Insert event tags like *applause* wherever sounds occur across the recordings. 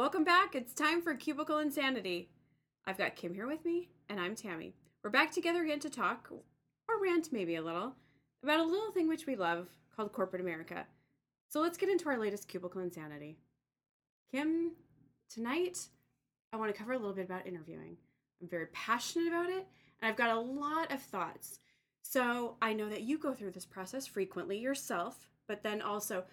Welcome back. It's time for Cubicle Insanity. I've got Kim here with me, and I'm Tammy. We're back together again to talk, or rant maybe a little, about a little thing which we love called corporate America. So let's get into our latest Cubicle Insanity. Kim, tonight I want to cover a little bit about interviewing. I'm very passionate about it, and I've got a lot of thoughts. So I know that you go through this process frequently yourself, but then also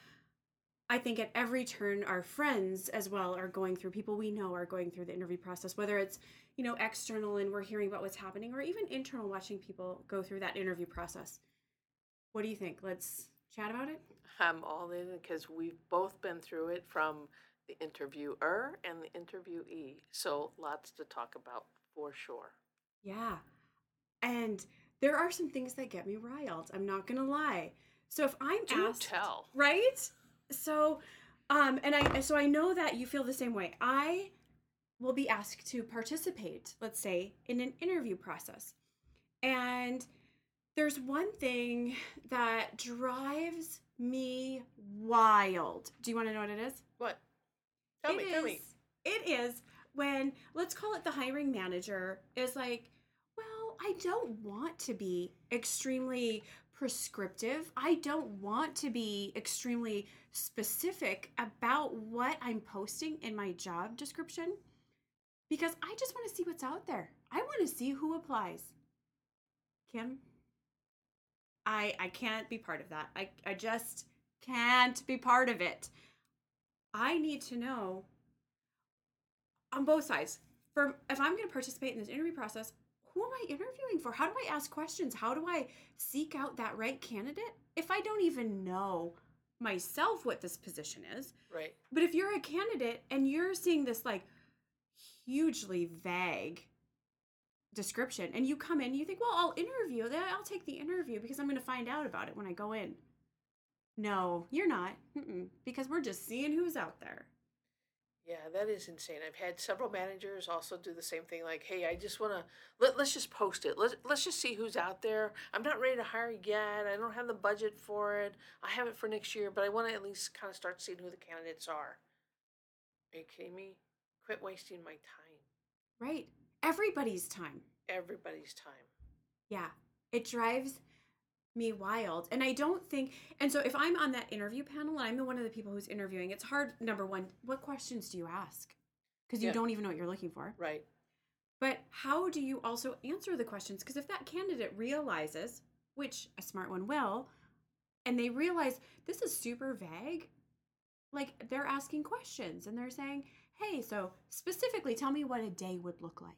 I think at every turn, our friends as well are going through, people we know are going through the interview process, whether it's, you know, external and we're hearing about what's happening, or even internal watching people go through that interview process. What do you think? Let's chat about it. I'm all in because we've both been through it from the interviewer and the interviewee. So lots to talk about for sure. Yeah. And there are some things that get me riled. I'm not going to lie. So if I'm Do asked, tell. right? So, um, and I so I know that you feel the same way. I will be asked to participate, let's say, in an interview process, and there's one thing that drives me wild. Do you want to know what it is? What? Tell It me, tell me. It is when let's call it the hiring manager is like, well, I don't want to be extremely prescriptive. I don't want to be extremely specific about what I'm posting in my job description because I just want to see what's out there. I want to see who applies. Kim, I I can't be part of that. I I just can't be part of it. I need to know on both sides. For if I'm going to participate in this interview process, who am I interviewing for? How do I ask questions? How do I seek out that right candidate if I don't even know myself what this position is? Right. But if you're a candidate and you're seeing this like hugely vague description and you come in, you think, well, I'll interview, then I'll take the interview because I'm going to find out about it when I go in. No, you're not. Mm-mm, because we're just seeing who's out there. Yeah, that is insane. I've had several managers also do the same thing. Like, hey, I just want to let let's just post it. Let's let's just see who's out there. I'm not ready to hire yet. I don't have the budget for it. I have it for next year, but I want to at least kind of start seeing who the candidates are. Are you kidding me? Quit wasting my time. Right. Everybody's time. Everybody's time. Yeah. It drives me wild. And I don't think, and so if I'm on that interview panel and I'm the one of the people who's interviewing, it's hard. Number one, what questions do you ask? Because you Yeah. don't even know what you're looking for. Right. But how do you also answer the questions? Because if that candidate realizes, which a smart one will, and they realize this is super vague, like they're asking questions and they're saying, hey, so specifically tell me what a day would look like.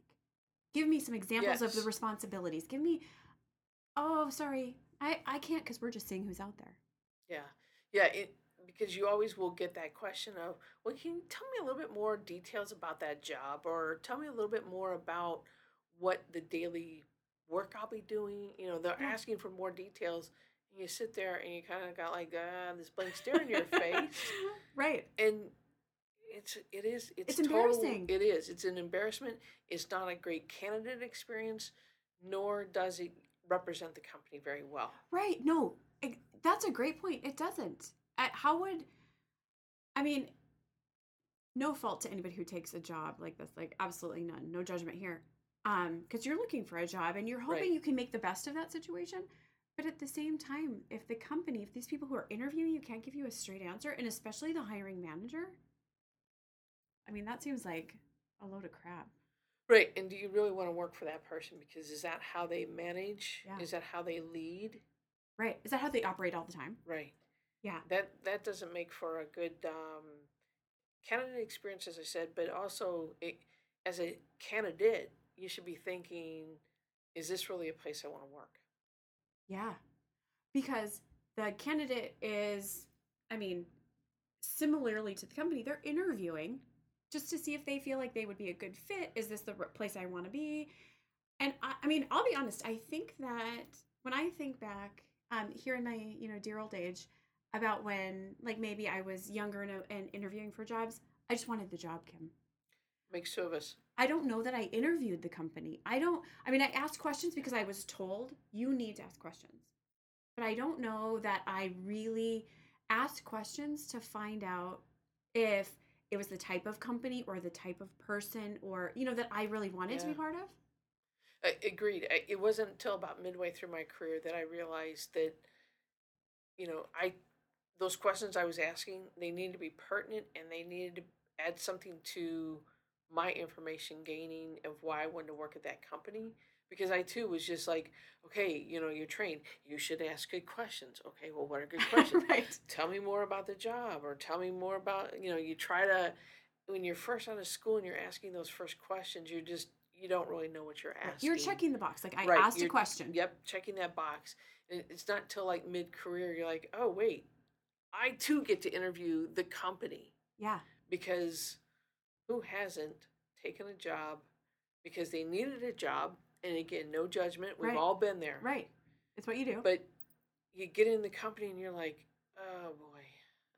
Give me some examples of the responsibilities. Give me, oh, sorry, I, I can't because we're just seeing who's out there. Yeah. Yeah. It because you always will get that question of, well, can you tell me a little bit more details about that job, or tell me a little bit more about what the daily work I'll be doing. You know, they're Yeah. asking for more details, and you sit there and you kind of got like uh, this blank stare in your face, *laughs* right. and it's it is it's, It's total- embarrassing. It is. It's an embarrassment. It's not a great candidate experience, nor does it represent the company very well. Right. No, it, that's a great point. It doesn't. How would, I mean, no fault to anybody who takes a job like this. Like, absolutely none. No judgment here. Um, because you're looking for a job and you're hoping Right. you can make the best of that situation. But at the same time, if the company, if these people who are interviewing you can't give you a straight answer, and especially the hiring manager, I mean, that seems like a load of crap. Right. And do you really want to work for that person? Because is that how they manage? Yeah. Is that how they lead? Right. Is that how they operate all the time? Right. Yeah. That that doesn't make for a good um, candidate experience, as I said. But also, it, as a candidate, you should be thinking, is this really a place I want to work? Yeah. Because the candidate is, I mean, similarly to the company, they're interviewing just to see if they feel like they would be a good fit. Is this the place I want to be? And I, I mean, I'll be honest, I think that when I think back um, here in my, you know, dear old age about when, like, maybe I was younger and, and interviewing for jobs, I just wanted the job, Kim. Makes two of us. I don't know that I interviewed the company. I don't, I mean, I asked questions because I was told you need to ask questions. But I don't know that I really asked questions to find out if it was the type of company or the type of person or you know that I really wanted to be part of. I, agreed. I, it wasn't until about midway through my career that I realized that, you know, I those questions I was asking they needed to be pertinent and they needed to add something to my information gaining of why I wanted to work at that company. Because I too was just like, okay, you know, you're trained. You should ask good questions. Okay, well, what are good *laughs* questions? right. tell me more about the job or tell me more about you know you try to when you're first out of school and you're asking those first questions you're just you don't really know what you're asking You're checking the box. Like I Right, asked a you're- question. yep checking that box and it's not till like mid-career you're like oh wait i too get to interview the company Yeah. because who hasn't taken a job because they needed a job and again no judgment we've Right. all been there Right. It's what you do. but you get in the company and you're like, oh boy,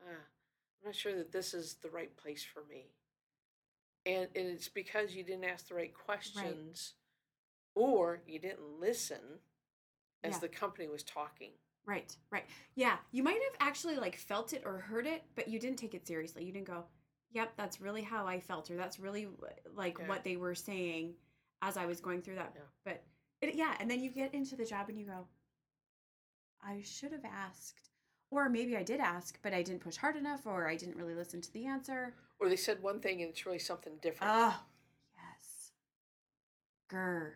uh, I'm not sure that this is the right place for me. And, and it's because you didn't ask the right questions or you didn't listen as Yeah. the company was talking. Right, right. Yeah, you might have actually like felt it or heard it, but you didn't take it seriously. You didn't go, "Yep, that's really how I felt," or "That's really like Yeah. what they were saying as I was going through that." Yeah. But it, yeah, and then you get into the job and you go, "I should have asked." Or maybe I did ask, but I didn't push hard enough or I didn't really listen to the answer. Or they said one thing and it's really something different. Oh, yes. Grr.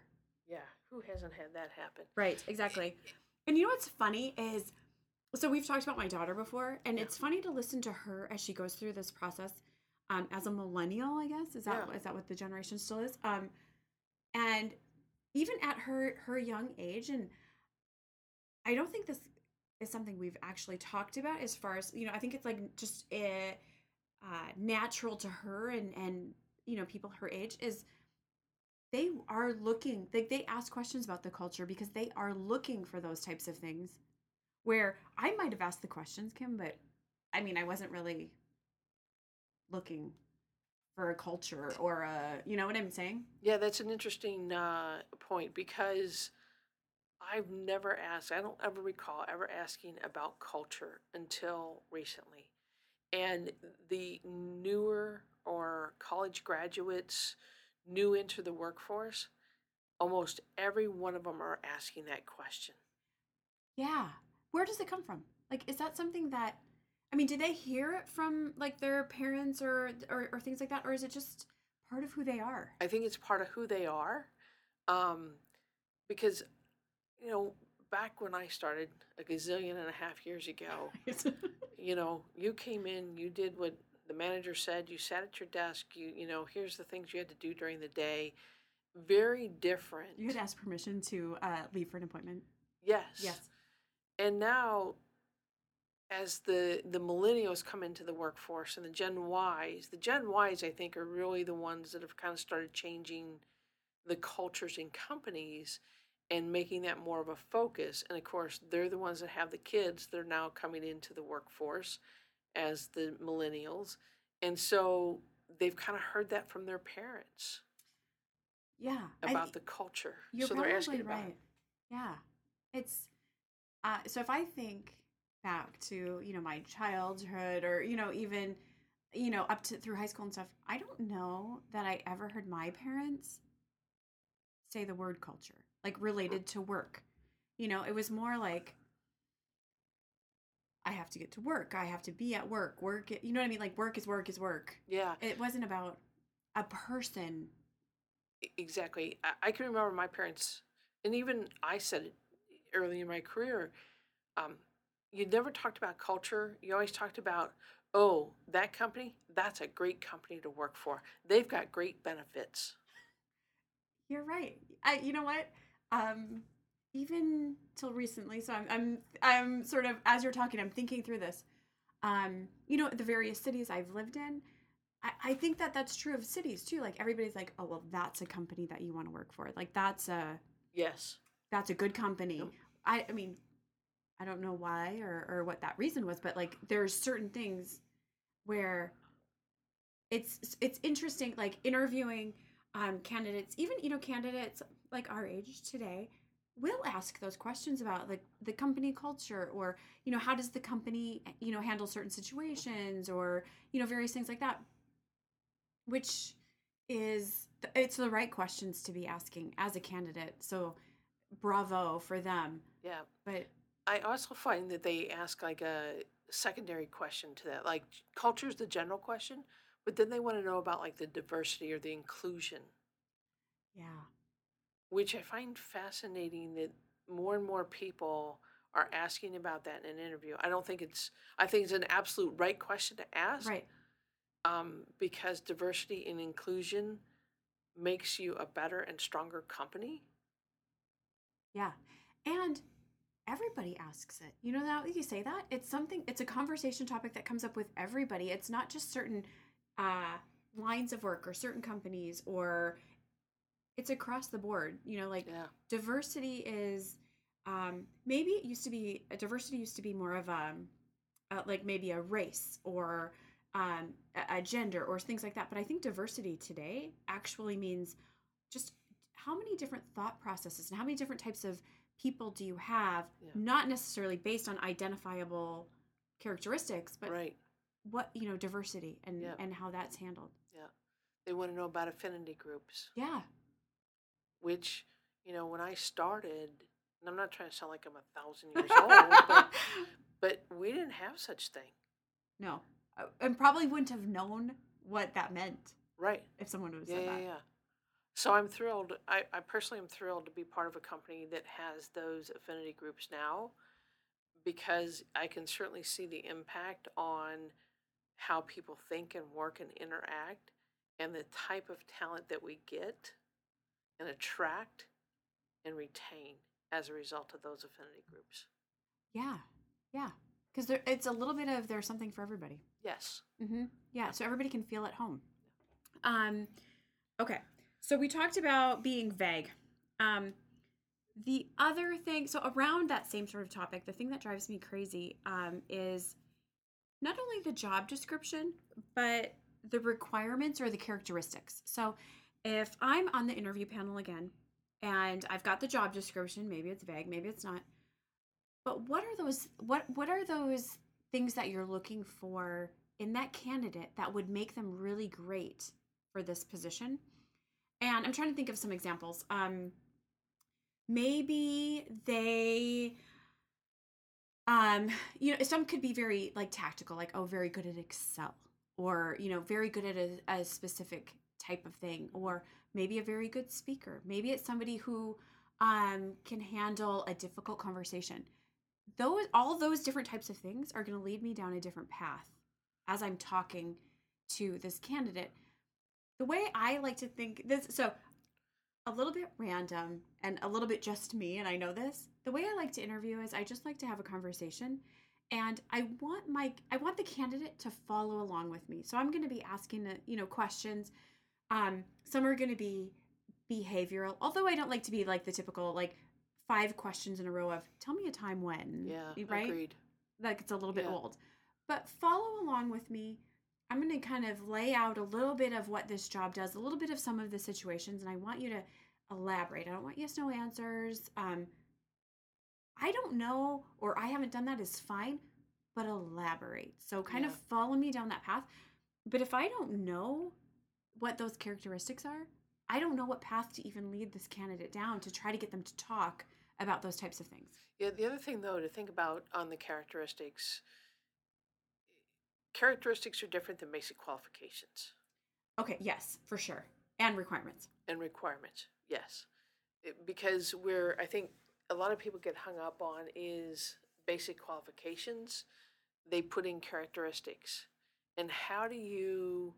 yeah, who hasn't had that happen? Right, exactly. And you know what's funny is so we've talked about my daughter before, and Yeah. it's funny to listen to her as she goes through this process um, as a millennial, I guess. Is that Yeah. is that what the generation still is? Um, and even at her her young age, and I don't think this is something we've actually talked about as far as you know. I think it's like just uh, uh, natural to her and and you know people her age is they are looking like they ask questions about the culture because they are looking for those types of things where i might have asked the questions kim but i mean i wasn't really looking for a culture or a you know what i'm saying Yeah, that's an interesting uh, point because I've never asked, I don't ever recall ever asking about culture until recently. And the newer or college graduates new into the workforce, almost every one of them are asking that question. yeah where does it come from like is that something that i mean do they hear it from like their parents or or, or things like that or is it just part of who they are I think it's part of who they are. Um, because, you know, back when I started a gazillion and a half years ago, *laughs* you know, you came in, you did what the manager said, you sat at your desk, you you know, here's the things you had to do during the day. Very different. you had asked permission to uh, leave for an appointment yes. yes And now as the the millennials come into the workforce and the Gen Ys, the Gen Ys I think are really the ones that have kind of started changing the cultures in companies and making that more of a focus. And of course, they're the ones that have the kids. They're now coming into the workforce as the millennials. And so they've kind of heard that from their parents yeah I- about the culture. You're so probably they're asking about right. it. Yeah, it's uh, so if I think back to you know my childhood or you know even you know up to through high school and stuff, I don't know that I ever heard my parents say the word culture like related to work. You know, it was more like I have to get to work. I have to be at work. Work, you know what I mean? Like work is work is work. Yeah. It wasn't about a person. Exactly. I, I can remember my parents, and even I said it early in my career. Um, you never talked about culture. You always talked about, oh, that company, that's a great company to work for. They've got great benefits. You're right. I, you know what? Um, even till recently, so I'm, I'm, I'm sort of as you're talking, I'm thinking through this. Um, you know, the various cities I've lived in, I, I think that that's true of cities too. Like everybody's like, oh well, that's a company that you want to work for. Like that's a Yes. that's a good company. Yep. I, I mean, I don't know why or or what that reason was, but like there's certain things where it's it's interesting like interviewing um candidates even you know candidates like our age today will ask those questions about like the company culture or you know how does the company you know handle certain situations or you know various things like that which is it's the right questions to be asking as a candidate. So bravo for them. Yeah. But I also find that they ask like a secondary question to that. Like culture is the general question, but then they want to know about like the diversity or the inclusion, yeah. which I find fascinating that more and more people are asking about that in an interview. I don't think it's I think it's an absolute right question to ask. Right. Um, because diversity and inclusion makes you a better and stronger company. Yeah. And everybody asks it. You know that you say that? It's something it's a conversation topic that comes up with everybody. It's not just certain uh lines of work or certain companies or it's across the board. You know, like Yeah. diversity is um maybe it used to be a diversity used to be more of a, uh like maybe a race or um a, a gender or things like that but i think diversity today actually means just how many different thought processes and how many different types of people do you have Yeah. not necessarily based on identifiable characteristics but right. what you know diversity and Yeah. and how that's handled yeah They want to know about affinity groups, yeah which, you know, when I started, and I'm not trying to sound like I'm a thousand years old, but, *laughs* but we didn't have such thing. no Uh, and probably wouldn't have known what that meant Right. if someone would have Yeah, said yeah, that yeah. So I'm thrilled. I, I personally am thrilled to be part of a company that has those affinity groups now because I can certainly see the impact on how people think and work and interact and the type of talent that we get and attract and retain as a result of those affinity groups. Yeah, yeah. Because there, it's a little bit of there's something for everybody. Yes. Mm-hmm. Yeah, so everybody can feel at home. Um, okay. So we talked about being vague. Um, the other thing, so around that same sort of topic, the thing that drives me crazy um, is not only the job description, but the requirements or the characteristics. So if I'm on the interview panel again and I've got the job description, maybe it's vague, maybe it's not. But what are those what what are those things that you're looking for in that candidate that would make them really great for this position? And I'm trying to think of some examples. Um maybe they um you know some could be very like tactical like oh very good at excel or you know very good at a, a specific type of thing or maybe a very good speaker. Maybe it's somebody who um can handle a difficult conversation. Those all those different types of things are going to lead me down a different path as i'm talking to this candidate the way i like to think this so a little bit random and a little bit just me and i know this the way i like to interview is i just like to have a conversation and i want my i want the candidate to follow along with me so i'm going to be asking you know questions um some are going to be behavioral although i don't like to be like the typical like five questions in a row of tell me a time when Yeah. right Agreed. like it's a little bit Yeah. old. But follow along with me. I'm going to kind of lay out a little bit of what this job does, a little bit of some of the situations, and I want you to elaborate. I don't want yes no answers. Um, I don't know or I haven't done that is fine, but elaborate. So kind of follow me down that path. But if I don't know what those characteristics are, I don't know what path to even lead this candidate down to try to get them to talk about those types of things. Yeah, the other thing though to think about on the characteristics characteristics are different than basic qualifications Okay, yes, for sure. And requirements. and requirements. Yes. It- because where I think a lot of people get hung up on is basic qualifications. They put in characteristics. And how do you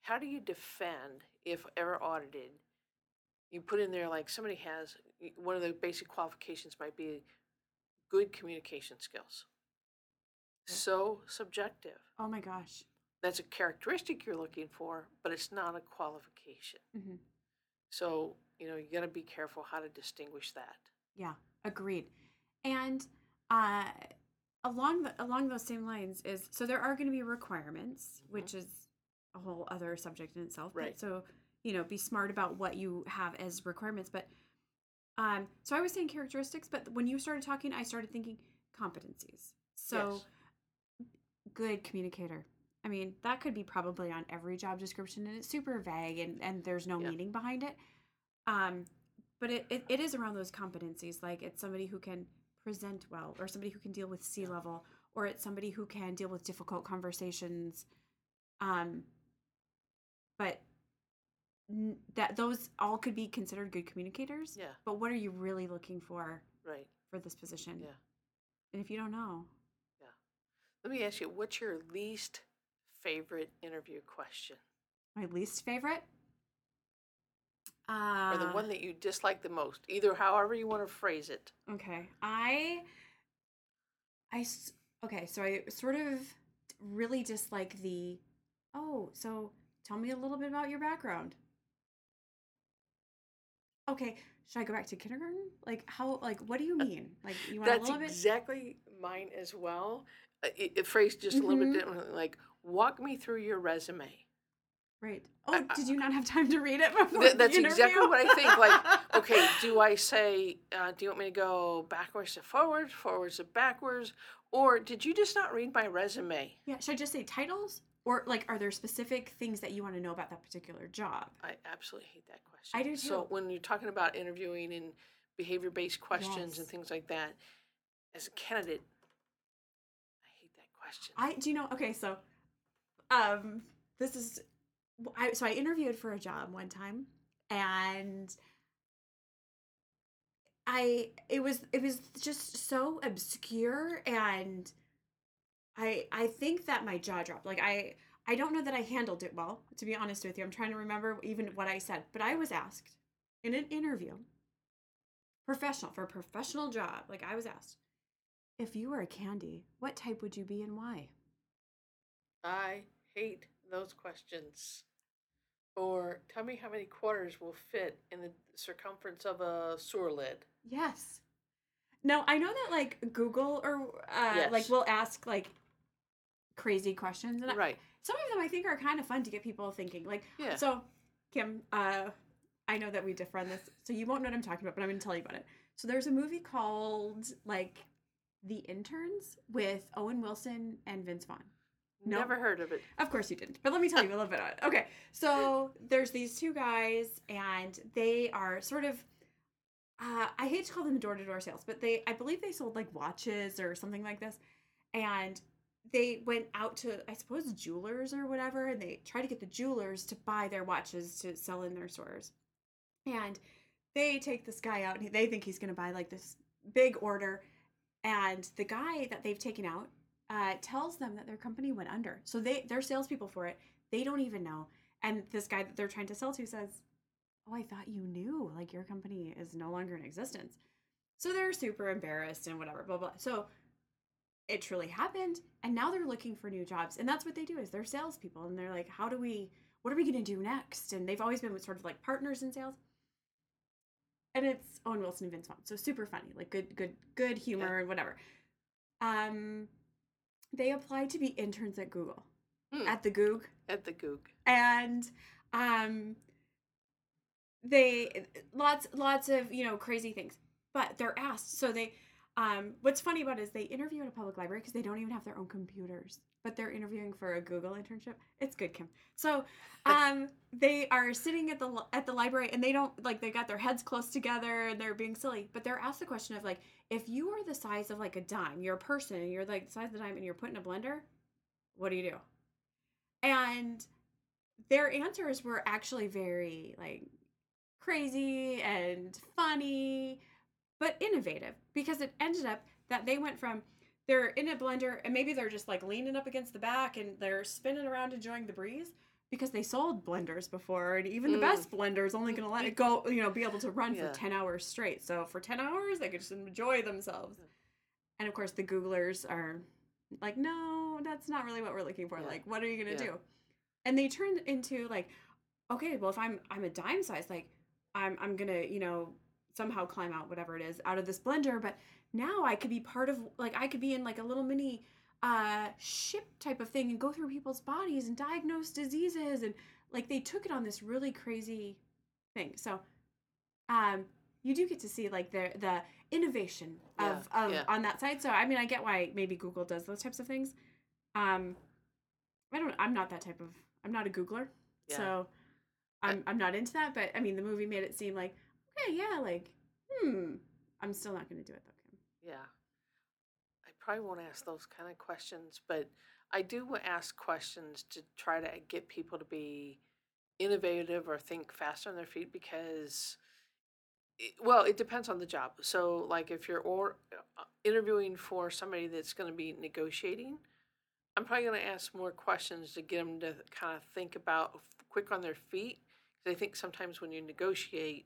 how do you defend if ever audited? You put in there like somebody has one of the basic qualifications might be good communication skills. So subjective. Oh my gosh. That's a characteristic you're looking for, but it's not a qualification. hmm So, you know, you got to be careful how to distinguish that. Yeah, agreed. And uh, along the, along those same lines is so there are going to be requirements, which is a whole other subject in itself. but Right. So you know, be smart about what you have as requirements. But um, so I was saying characteristics, but when you started talking, I started thinking competencies. So Yes. Good communicator. I mean, that could be probably on every job description and it's super vague and, and there's no Yeah. meaning behind it. Um, but it, it, it is around those competencies. Like it's somebody who can present well or somebody who can deal with C level or it's somebody who can deal with difficult conversations. Um, but that those all could be considered good communicators. Yeah. But what are you really looking for Right. for this position? Yeah. And if you don't know, Let me ask you, what's your least favorite interview question? my least favorite. Uh, Or the one that you dislike the most? Either however you want to phrase it. Okay. I, I, okay, so I sort of really dislike the oh, so tell me a little bit about your background. Okay, should I go back to kindergarten? Like how like what do you mean? Like you want a That's little bit exactly mine as well. Uh, It, it phrased just a little bit Mhm. differently, like walk me through your resume. right. Oh, I- did you not have time to read it *laughs* before Th- the that's exactly what I think, like, Okay, do I say, uh, do you want me to go backwards to forwards, forwards to backwards, or did you just not read my resume? Yeah, should I just say titles? Or like are there specific things that you want to know about that particular job? I absolutely hate that question. I do too. So when you're talking about interviewing and behavior-based questions and things like that, as a candidate, I hate that question. I do you know okay so um this is I so I interviewed for a job one time and I it was it was just so obscure and I I think that my jaw dropped like I I don't know that I handled it well to be honest with you I'm trying to remember even what I said but I was asked in an interview professional for a professional job like I was asked if you were a candy, what type would you be and why? I hate those questions. Or tell me how many quarters will fit in the circumference of a sewer lid. Yes. Now I know that like Google or uh, like Yes. will ask like crazy questions, and I, Right. some of them I think are kind of fun to get people thinking. Like, Yeah. so Kim, uh, I know that we differ on this, so you won't know what I'm talking about, but I'm going to tell you about it. So there's a movie called like The Interns with Owen Wilson and Vince Vaughn. no. Never heard of it. Of course you didn't. But let me tell you a little bit about it. Okay. So there's these two guys and they are sort of uh, I hate to call them door to door sales, but they I believe they sold like watches or something like this. And they went out to I suppose jewelers or whatever and they try to get the jewelers to buy their watches to sell in their stores. And they take this guy out and they think he's going to buy like this big order and the guy that they've taken out uh, tells them that their company went under. So they they're salespeople for it. They don't even know. And this guy that they're trying to sell to says, "Oh, I thought you knew. Like your company is no longer in existence." So they're super embarrassed and whatever. Blah blah. So it truly happened, and now they're looking for new jobs. And that's what they do is they're salespeople, and they're like, "How do we? What are we going to do next?" And they've always been sort of like partners in sales. And it's Owen Wilson and Vince Vaughn, so super funny, like good, good, good humor and whatever. Um, they applied to be interns at Google Hmm. at the Goog, At the Goog. and um, they lots lots of you know crazy things. But they're asked, so they. Um, what's funny about it is they interview at a public library because they don't even have their own computers, but they're interviewing for a Google internship. It's good, Kim. So, *laughs* um, they are sitting at the at the library and they don't like they got their heads close together and they're being silly, but they're asked the question of like, if you are the size of like a dime, you're a person and you're like the size of the dime and you're put in a blender, what do you do? And their answers were actually very like crazy and funny, but innovative because it ended up that they went from they're in a blender and maybe they're just like leaning up against the back and they're spinning around enjoying the breeze because they sold blenders before and even the Mm. best blender is only going to let it go you know be able to run Yeah. for 10 hours straight so for 10 hours they could just enjoy themselves and of course the googlers are like no that's not really what we're looking for Yeah. like what are you going to Yeah. do and they turn into like okay well if i'm i'm a dime size like i'm i'm gonna you know somehow climb out whatever it is out of this blender but now i could be part of like i could be in like a little mini uh ship type of thing and go through people's bodies and diagnose diseases and like they took it on this really crazy thing so um you do get to see like the the innovation of, Yeah, of yeah. on that side so i mean i get why maybe google does those types of things um I don't. I'm not that type of. I'm not a Googler, Yeah. so I'm I'm not into that. But I mean, the movie made it seem like okay, yeah, like hmm. I'm still not going to do it though. Yeah. I probably won't ask those kind of questions, but I do ask questions to try to get people to be innovative or think faster on their feet because, it, well, it depends on the job. So, like if you're or uh, interviewing for somebody that's going to be negotiating, I'm probably going to ask more questions to get them to kind of think about quick on their feet. Because I think sometimes when you negotiate,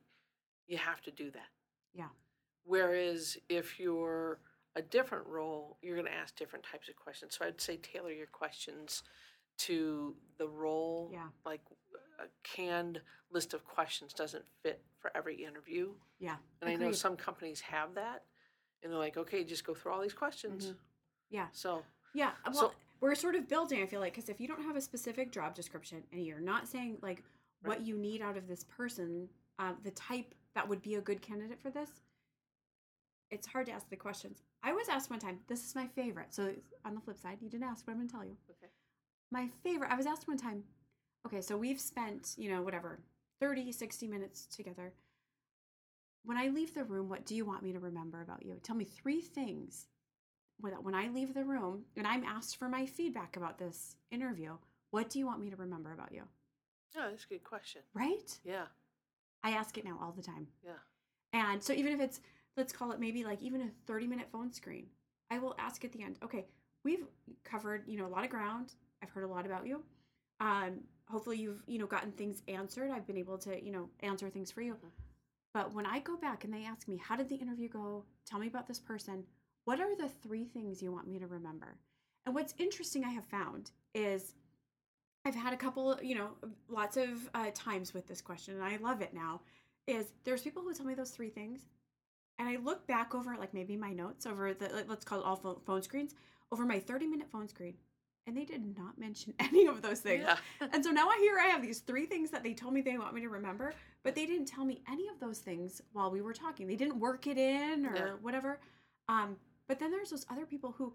you have to do that. Yeah. Whereas if you're a different role, you're going to ask different types of questions. So I'd say tailor your questions to the role. Yeah. Like a canned list of questions doesn't fit for every interview. Yeah. And I know some companies have that. And they're like, okay, just go through all these questions. Mhm. Yeah. So, Yeah, uh, well, So- we're sort of building. I feel like because if you don't have a specific job description and you're not saying like what Right. you need out of this person, uh, the type that would be a good candidate for this, it's hard to ask the questions. I was asked one time. This is my favorite. So on the flip side, you didn't ask, but I'm gonna tell you. okay. My favorite. I was asked one time. Okay, so we've spent you know whatever 30, 60 minutes together. When I leave the room, what do you want me to remember about you? Tell me three things when, when I leave the room and I'm asked for my feedback about this interview, what do you want me to remember about you? Yeah, that's a good question. Right? Yeah. I ask it now all the time. Yeah. And so even if it's, let's call it maybe like even a 30 minute phone screen, I will ask at the end, okay, we've covered, you know, a lot of ground. I've heard a lot about you. Um, hopefully you've, you know, gotten things answered. I've been able to, you know, answer things for you. Mhm. But when I go back and they ask me, how did the interview go? Tell me about this person. What are the three things you want me to remember? And what's interesting I have found is I've had a couple, you know, lots of uh, times with this question, and I love it now. Is there's people who tell me those three things, and I look back over like maybe my notes over the let's call it all phone screens over my 30 minute phone screen, and they did not mention *laughs* any of those things. Yeah. *laughs* And so now I hear I have these three things that they told me they want me to remember, but they didn't tell me any of those things while we were talking. They didn't work it in or Yeah. whatever. Um, but then there's those other people who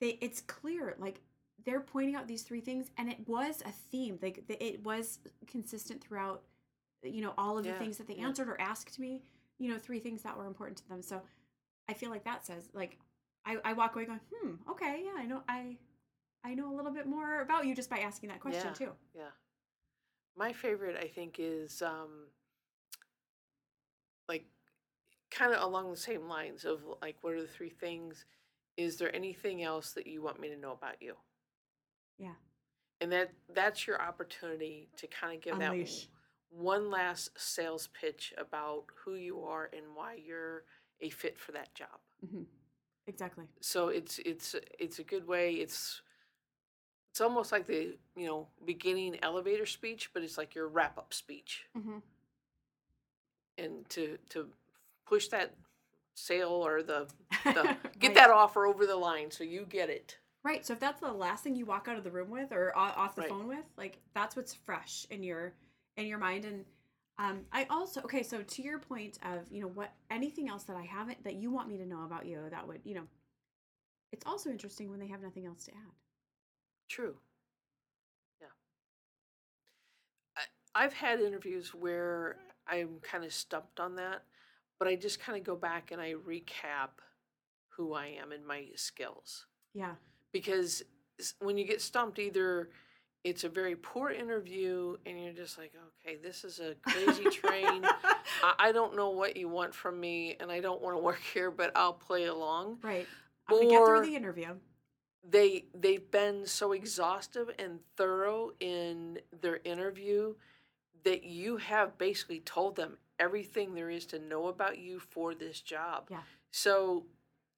they it's clear like they're pointing out these three things and it was a theme. Like it was consistent throughout you know all of the things that they yeah. answered or asked me, you know, three things that were important to them. So I feel like that says like I, I walk away going, hmm, okay, yeah, I know I I know a little bit more about you just by asking that question Yeah. too. Yeah. My favorite, I think, is um, like kind of along the same lines of like, what are the three things? Is there anything else that you want me to know about you? Yeah. And that that's your opportunity to kind of give that Unleash. One last sales pitch about who you are and why you're a fit for that job. hmm Exactly. so it's it's it's a good way it's it's almost like the you know beginning elevator speech but it's like your wrap up speech hmm and to to push that sale or the, the *laughs* get right. that offer over the line so you get it Right. So if that's the last thing you walk out of the room with or off the Right. phone with, like that's what's fresh in your in your mind. And um, I also okay. So to your point of you know what anything else that I haven't that you want me to know about you that would you know, it's also interesting when they have nothing else to add. true yeah I, i've had interviews where i'm kind of stumped on that but i just kind of go back and i recap who i am and my skills Yeah. because when you get stumped either it's a very poor interview and you're just like okay this is a crazy train *laughs* I, I don't know what you want from me and i don't want to work here but i'll play along right. I'm gonna get through the interview. they they've been so exhaustive and thorough in their interview that you have basically told them everything there is to know about you for this job Yeah. so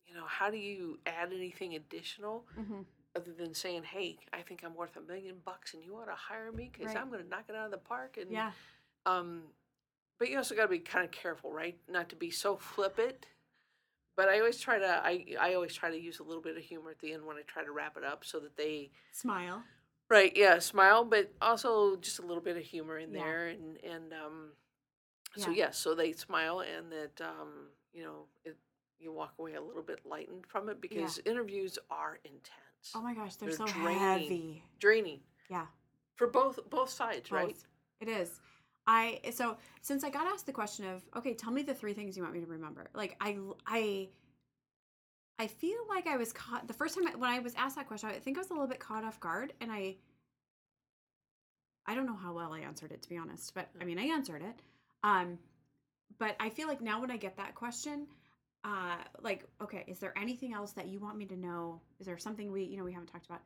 you know how do you add anything additional hmm other than saying, "Hey, I think I'm worth a million bucks, and you ought to hire me because Right. I'm going to knock it out of the park." And Yeah. um, but you also got to be kind of careful, right? Not to be so *laughs* flippant. But I always try to I I always try to use a little bit of humor at the end when I try to wrap it up, so that they Smile. right yeah smile, but also just a little bit of humor in Yeah. there, and and um, so Yeah. yes, so they smile, and that um, you know it, you walk away a little bit lightened from it because interviews are intense. Oh my gosh, they're, They're so draining. heavy. Draining Yeah. for both both sides, right? It is. I so since I got asked the question of okay, tell me the three things you want me to remember. Like I I I feel like I was caught the first time I, when I was asked that question. I think I was a little bit caught off guard, and I I don't know how well I answered it to be honest, but I mean I answered it. Um, but I feel like now when I get that question, uh, like okay, is there anything else that you want me to know? Is there something we you know we haven't talked about?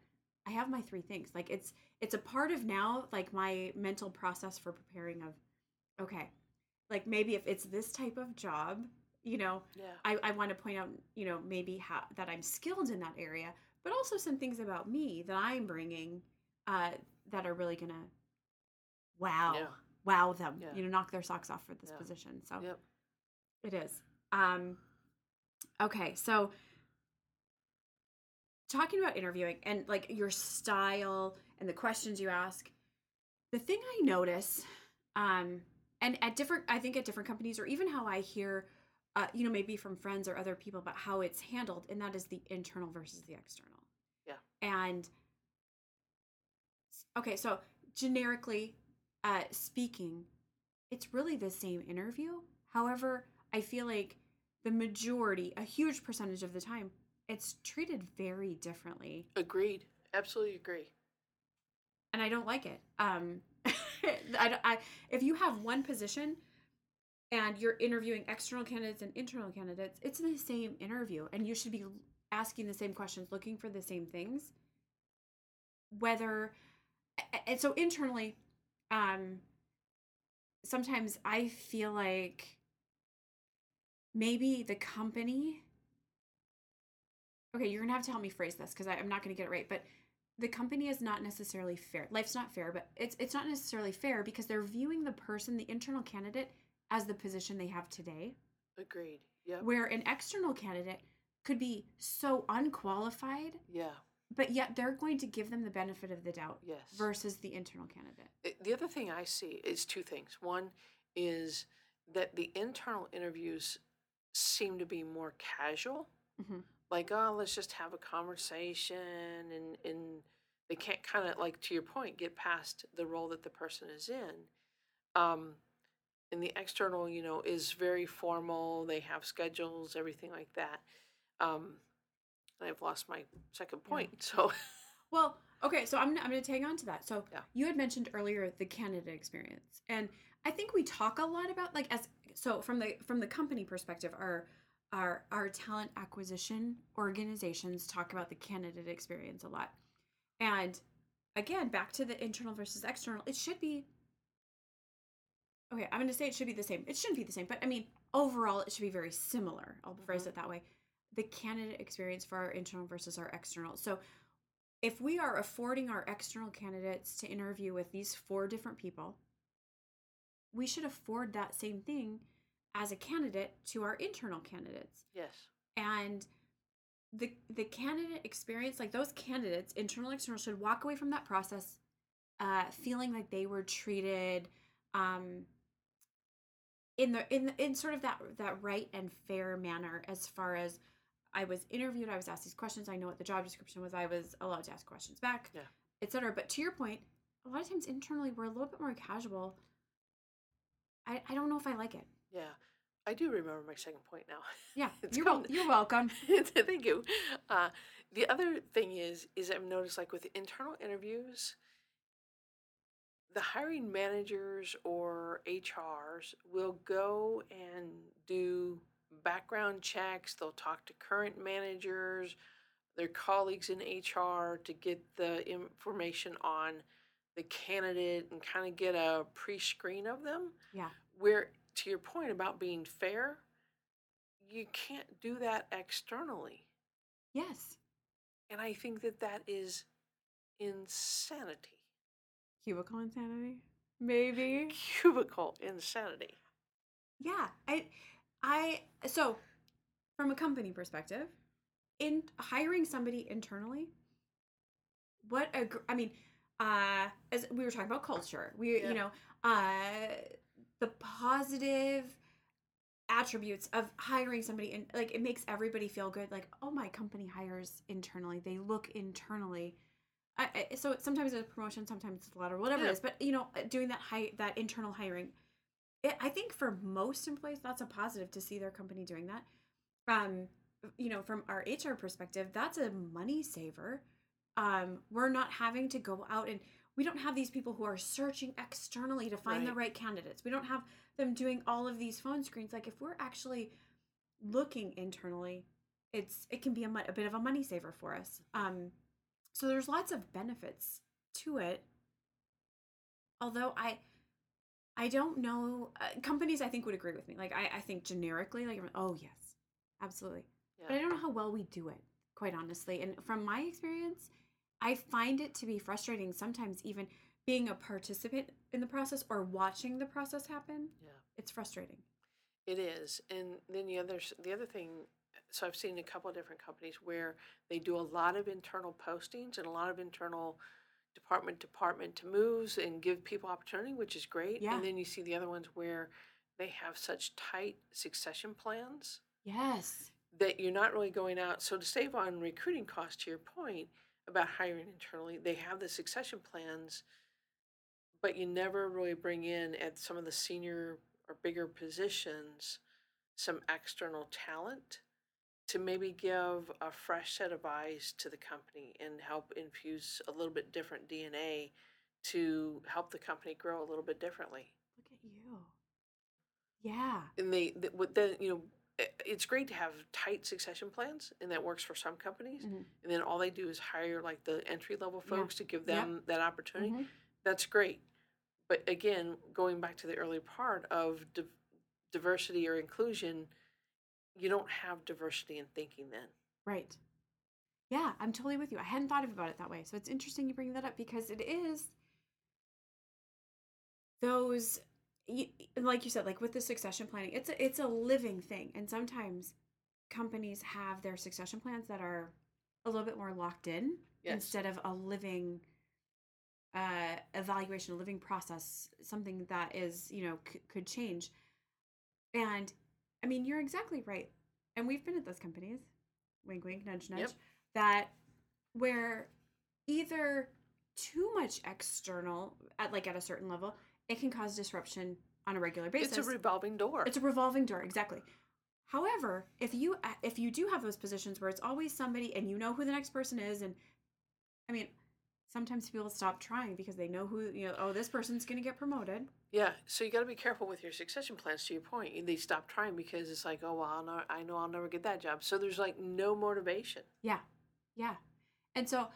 I have my three things. Like it's it's a part of now like my mental process for preparing of okay, like maybe if it's this type of job, you know, Yeah. I, I want to point out, you know, maybe how that I'm skilled in that area, but also some things about me that I'm bringing uh, that are really gonna wow, Yeah. wow them, Yeah. you know, knock their socks off for this position. So Yep. it is. Um, okay, so talking about interviewing and like your style and the questions you ask, the thing I notice, um, and at different, I think at different companies, or even how I hear, uh, you know, maybe from friends or other people about how it's handled, and that is the internal versus the external. Yeah. And okay, so generically uh, speaking, it's really the same interview. However, I feel like the majority, a huge percentage of the time, it's treated very differently, Agreed. Absolutely agree. and I don't like it. Um, *laughs* I, don't- I, if you have one position and you're interviewing external candidates and internal candidates, it's the same interview, and you should be asking the same questions, looking for the same things. Whether, and so internally, um, sometimes I feel like maybe the company. Okay, you're gonna have to help me phrase this because I'm not gonna get it right, but the company is not necessarily fair. Life's not fair, but it's it's not necessarily fair because they're viewing the person, the internal candidate, as the position they have today. Agreed. Yep. Where an external candidate could be so unqualified, Yeah. but yet they're going to give them the benefit of the doubt Yes. versus the internal candidate. Eh, the other thing I see is two things. One is that the internal interviews seem to be more casual. Mhm. Like, oh, let's just have a conversation, and and they can't kind of like to your point get past the role that the person is in. Um, and the external, you know, is very formal. They have schedules, everything like that. Um, and I've lost my second point. *laughs* So Well, okay, so I'm, I'm going to tag on to that. So Yeah. you had mentioned earlier the candidate experience, and I think we talk a lot about like as so from the from the company perspective, our our our talent acquisition organizations talk about the candidate experience a lot, and again back to the internal versus external, it should be. Okay, I'm going to say it should be the same. It shouldn't be the same, but I mean overall it should be very similar. I'll phrase Mhm. it that way. The candidate experience for our internal versus our external. So if we are affording our external candidates to interview with these four different people, we should afford that same thing as a candidate to our internal candidates. yes, And the the candidate experience, like those candidates, internal external, should walk away from that process uh, feeling like they were treated um, in the in in sort of that that right and fair manner as far as I was interviewed, I was asked these questions, I know what the job description was, I was allowed to ask questions back, Yeah. etc. But to your point, a lot of times internally we're a little bit more casual. I, I don't know if I like it. yeah. I do remember my second point now. Yeah, *laughs* you're, wel- you're welcome. *laughs* Thank you. Uh, the other thing is, is I've noticed like with internal interviews, the hiring managers or HRs will go and do background checks. They'll talk to current managers, their colleagues in HR to get the information on the candidate and kind of get a pre-screen of them. Yeah. Where to your point about being fair, you can't do that externally. Yes. And I think that that is insanity. Cubicle insanity? Maybe. *laughs* Cubicle insanity. Yeah. I I so from a company perspective, in hiring somebody internally, what a I mean, uh as we were talking about culture. We Yeah. you know, uh the positive attributes of hiring somebody and like it makes everybody feel good like oh my company hires internally they look internally I, I, so sometimes it's a promotion sometimes it's a lot or whatever Yeah. it is but you know doing that high that internal hiring it, i think for most employees that's a positive to see their company doing that um you know from our hr perspective that's a money saver um we're not having to go out and we don't have these people who are searching externally to find the Right. right candidates. We don't have them doing all of these phone screens. Like if we're actually looking internally it's it can be a, a bit of a money saver for us. Um so there's lots of benefits to it. Although i i don't know uh, companies i think would agree with me. Like i i think generically like oh yes absolutely. But i don't know how well we do it quite honestly. And from my experience i find it to be frustrating sometimes even being a participant in the process or watching the process happen Yeah. it's frustrating It is, and then the other the other thing. So I've seen a couple of different companies where they do a lot of internal postings and a lot of internal department department to moves and give people opportunity, which is great. Yeah. And then you see the other ones where they have such tight succession plans yes that you're not really going out. So to save on recruiting costs, to your point about hiring internally, they have the succession plans, but you never really bring in at some of the senior or bigger positions some external talent to maybe give a fresh set of eyes to the company and help infuse a little bit different DNA to help the company grow a little bit differently. look at you yeah and they, th- what then you know it's great to have tight succession plans and that works for some companies Mhm. and then all they do is hire like the entry level Yeah. folks to give them that opportunity Mhm. that's great but again going back to the early part of div- diversity or inclusion you don't have diversity in thinking then Right. Yeah, I'm totally with you. I hadn't thought about it that way. So it's interesting you bring that up because it is those y- like you said like with the succession planning it's a, it's a living thing and sometimes companies have their succession plans that are a little bit more locked in Yes. instead of a living uh evaluation a living process something that is you know c- could change and i mean you're exactly right and we've been at those companies wink wink nudge nudge Yep. that where either too much external at like at a certain level it can cause disruption on a regular basis it's a revolving door it's a revolving door, exactly. However, if you uh, if you do have those positions where it's always somebody and you know who the next person is, and I mean, sometimes people stop trying because they know who you know. Oh, this person's going to get promoted. Yeah, so you got to be careful with your succession plans. To your point, they stop trying because it's like, oh well, I'll not, I know I'll never get that job. So there's like no motivation. Yeah, yeah. And so,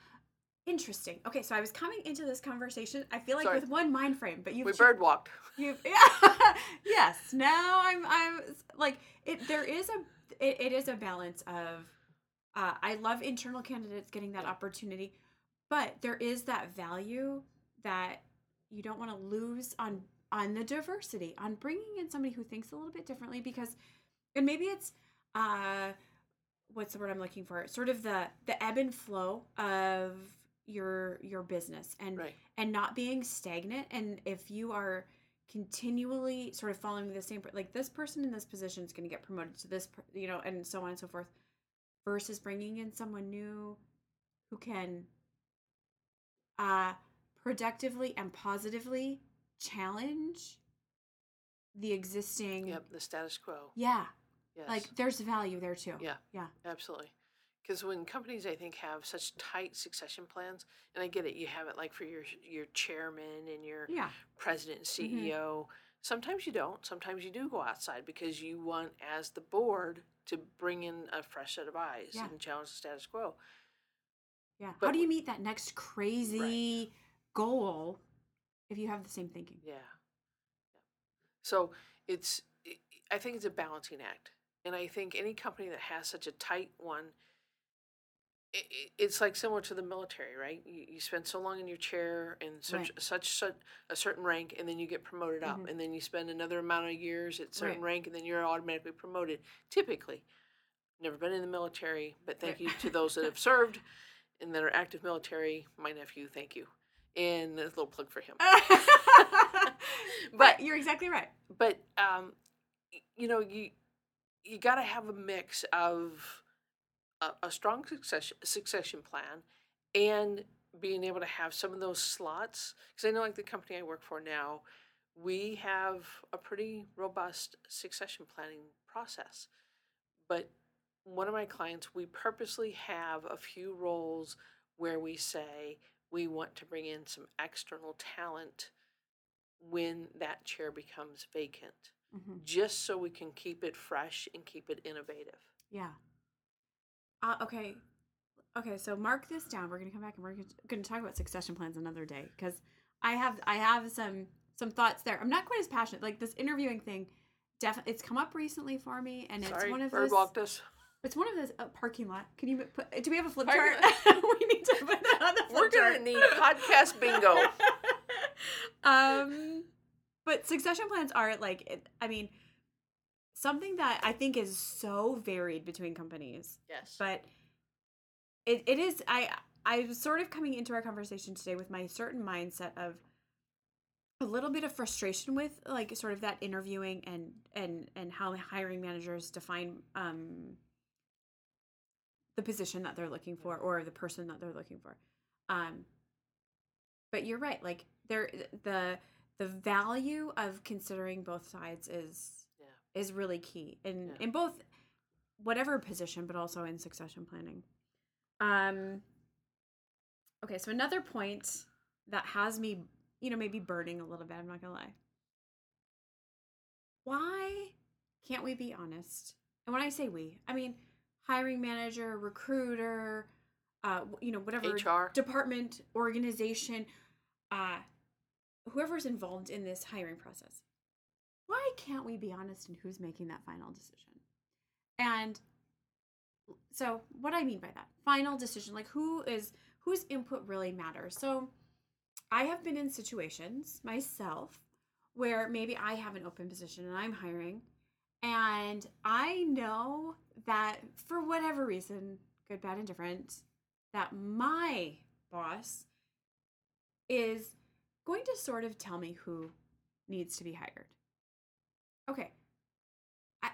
interesting. Okay, so I was coming into this conversation. I feel like Sorry. with one mind frame, but you've We bird walked. *laughs* You yeah. *laughs* yes. Now I'm I'm like it there is a it, it is a balance of uh I love internal candidates getting that Yeah. opportunity, but there is that value that you don't want to lose on on the diversity, on bringing in somebody who thinks a little bit differently because and maybe it's uh what's the word I'm looking for? Sort of the the ebb and flow of your your business and Right. and not being stagnant and if you are continually sort of following the same like this person in this position is going to get promoted to this you know and so on and so forth versus bringing in someone new who can uh productively and positively challenge the existing Yep. The status quo. yeah Yes. like there's value there too Yeah. yeah Absolutely. Because when companies, I think, have such tight succession plans, and I get it, you have it like for your your chairman and your yeah president and. Mm-hmm. CEO. Sometimes you don't. Sometimes you do go outside because you want, as the board, to bring in a fresh set of eyes Yeah. and challenge the status quo. yeah how do you meet that next crazy goal if you have the same thinking Yeah. yeah. So it's, i I think it's a balancing act, and I think any company that has such a tight one, i i it's like similar to the military, right? You, you spend so long in your chair in such Right. such, such a certain rank, and then you get promoted up, Mhm. and then you spend another amount of years at certain Right. rank, and then you're automatically promoted. Typically, never been in the military, but thank Right. you to those that have *laughs* served and that are active military. My nephew, thank you, and a little plug for him. *laughs* but But you're exactly right but um you know you you got to have a mix of a, a strong succession succession plan and being able to have some of those slots because I know like the company I work for now, we have a pretty robust succession planning process. But one of my clients, we purposely have a few roles where we say we want to bring in some external talent when that chair becomes vacant, Mhm. just so we can keep it fresh and keep it innovative. Yeah. Uh, okay. Okay, so mark this down. We're gonna come back and we're gonna talk about succession plans another day because I have I have some some thoughts there. I'm not quite as passionate. Like this interviewing thing, definitely it's come up recently for me, and it's Sorry, one of bird those. walked us. It's one of those uh, parking lot. Can you put? Do we have a flip chart? *laughs* we need to put that on the flip We're gonna chart. need podcast bingo. *laughs* um, but succession plans are like, it, I mean, something that I think is so varied between companies. Yes. But it, it is. I I was sort of coming into our conversation today with my certain mindset of a little bit of frustration with like sort of that interviewing and and and how hiring managers define um the position that they're looking for or the person that they're looking for um but you're right like there the the value of considering both sides is. Is really key in Yeah. in both whatever position but also in succession planning um okay so another point that has me you know maybe burning a little bit i'm not gonna lie why can't we be honest and when i say we i mean hiring manager recruiter uh you know whatever HR. department organization uh whoever's involved in this hiring process why can't we be honest in who's making that final decision? And so what i mean by that final decision like who is whose input really matters? So i have been in situations myself where maybe i have an open position and i'm hiring and i know that for whatever reason good bad indifferent, that my boss is going to sort of tell me who needs to be hired okay I,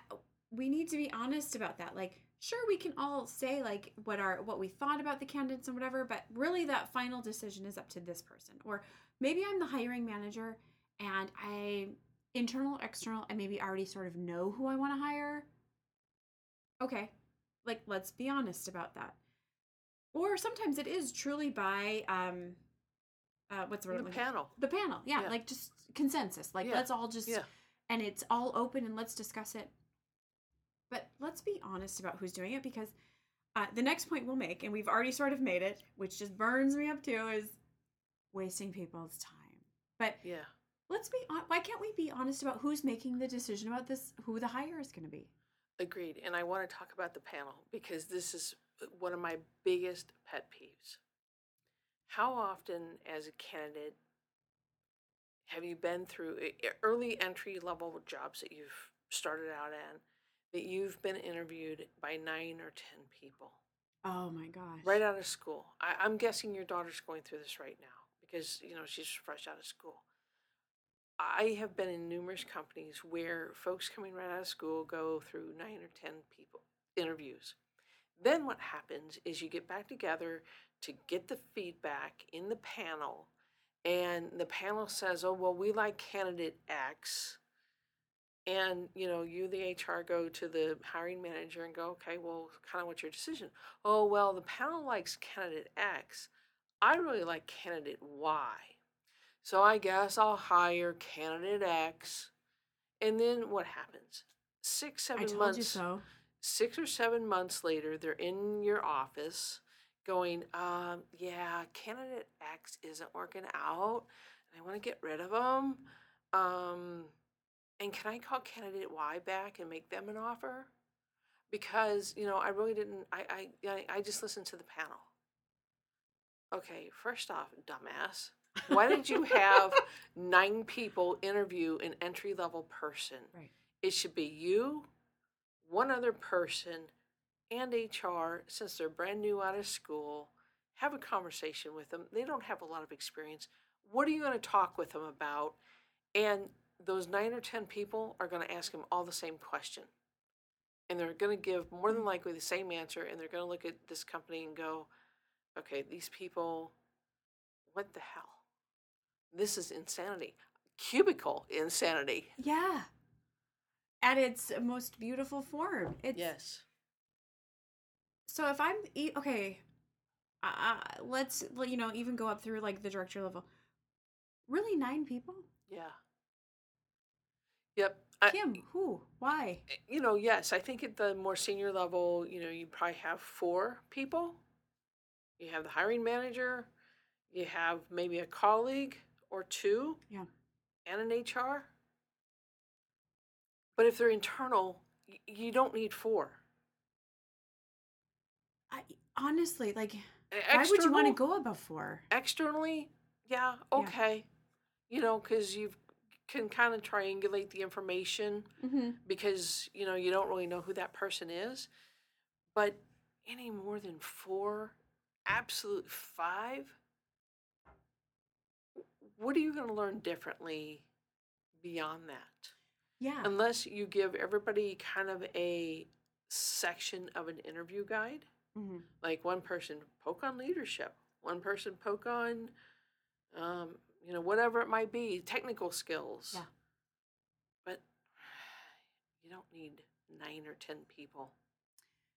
we need to be honest about that like sure we can all say like what our what we thought about the candidates and whatever but really that final decision is up to this person or maybe i'm the hiring manager and i internal external i maybe already sort of know who i want to hire okay like let's be honest about that or sometimes it is truly by um uh what's the word The panel. the panel yeah, Yeah. like just consensus like Yeah. let's all just Yeah. And it's all open and let's discuss it but let's be honest about who's doing it because uh, the next point we'll make and we've already sort of made it which just burns me up too is wasting people's time but Yeah. let's be on why can't we be honest about who's making the decision about this who the hire is going to be Agreed. And I want to talk about the panel because this is one of my biggest pet peeves. How often, as a candidate, have you been through early entry level jobs that you've started out in that you've been interviewed by nine or 10 people oh my gosh right out of school? I, I'm guessing your daughter's going through this right now because, you know, she's fresh out of school. I have been in numerous companies where folks coming right out of school go through nine or 10 people interviews. Then what happens is you get back together to get the feedback in the panel, and the panel says, Oh, well, we like candidate X. And you know, you, the HR, go to the hiring manager and go, Okay, well, kind of what's your decision? Oh, well, the panel likes candidate X. I really like candidate Y. So I guess I'll hire candidate X. And then what happens? Six, i seven told months you so six or seven months later, they're in your office going, um, yeah, candidate X isn't working out, and I want to get rid of them. Um, and can I call candidate Y back and make them an offer? Because you know, I really didn't. I I I- just listened to the panel. Okay, first off, dumbass. Why did you have *laughs* nine people interview an entry level person? right It should be you, one other person, and HR, since they're brand new out of school. Have a conversation with them. They don't have a lot of experience. What are you going to talk with them about? And those nine or 10 people are going to ask them all the same question and they're going to give more than likely the same answer, and they're going to look at this company and go, okay, these people, what the hell? This is insanity. Cubicle insanity. Yeah. At its most beautiful form. It's, Yes. So if I'm e- okay, uh, let's you know even go up through like the director level. Really, nine people? Yeah. Yep. I, Kim, who? Why? you know, yes, I think at the more senior level, you know, you probably have four people. You have the hiring manager, you have maybe a colleague or two, Yeah. and an HR. But if they're internal, y- you don't need four. Honestly like. E- Why would you want to go above four? externally? Yeah, okay. You know, because you can kind of triangulate the information. Mm-hmm. because you know you don't really know who that person is but any more than four absolute five what are you going to learn differently beyond that Yeah. unless you give everybody kind of a section of an interview guide hmm like one person poke on leadership one person poke on um, you know whatever it might be technical skills Yeah. but *sighs* you don't need nine or ten people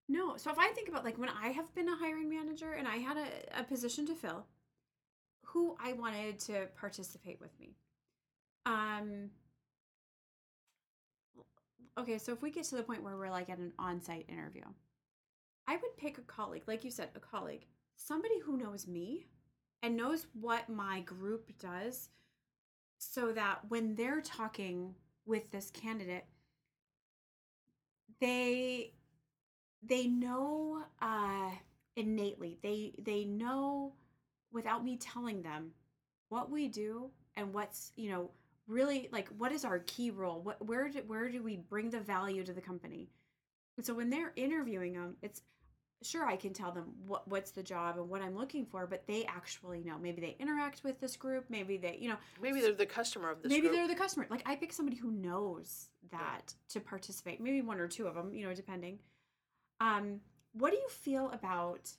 No. So if I think about like when I have been a hiring manager and I had a, a position to fill, who I wanted to participate with me. Um okay, so if we get to the point where we're like at an on-site interview, I would pick a colleague, like you said, a colleague, somebody who knows me and knows what my group does so that when they're talking with this candidate, they they know uh innately. They they know without me telling them what we do and what's you know really like what is our key role? What where do, where do we bring the value to the company and so when they're interviewing them it's sure i can tell them what what's the job and what i'm looking for but they actually know. Maybe they interact with this group maybe they you know maybe they're the customer of this maybe group. they're the customer. Like i pick somebody who knows that to participate maybe one or two of them you know depending. Um what do you feel about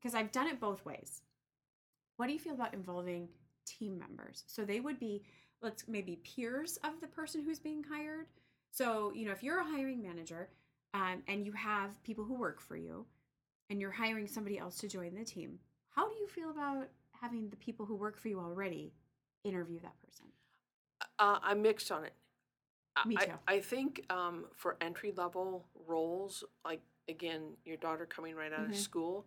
because i've done it both ways. What do you feel about involving team members? So they would be let's maybe peers of the person who's being hired. So you know if you're a hiring manager um, and you have people who work for you and you're hiring somebody else to join the team how do you feel about having the people who work for you already interview that person uh, i'm mixed on it I- Me too. I think um, for entry level roles like again your daughter coming right out Mhm. of school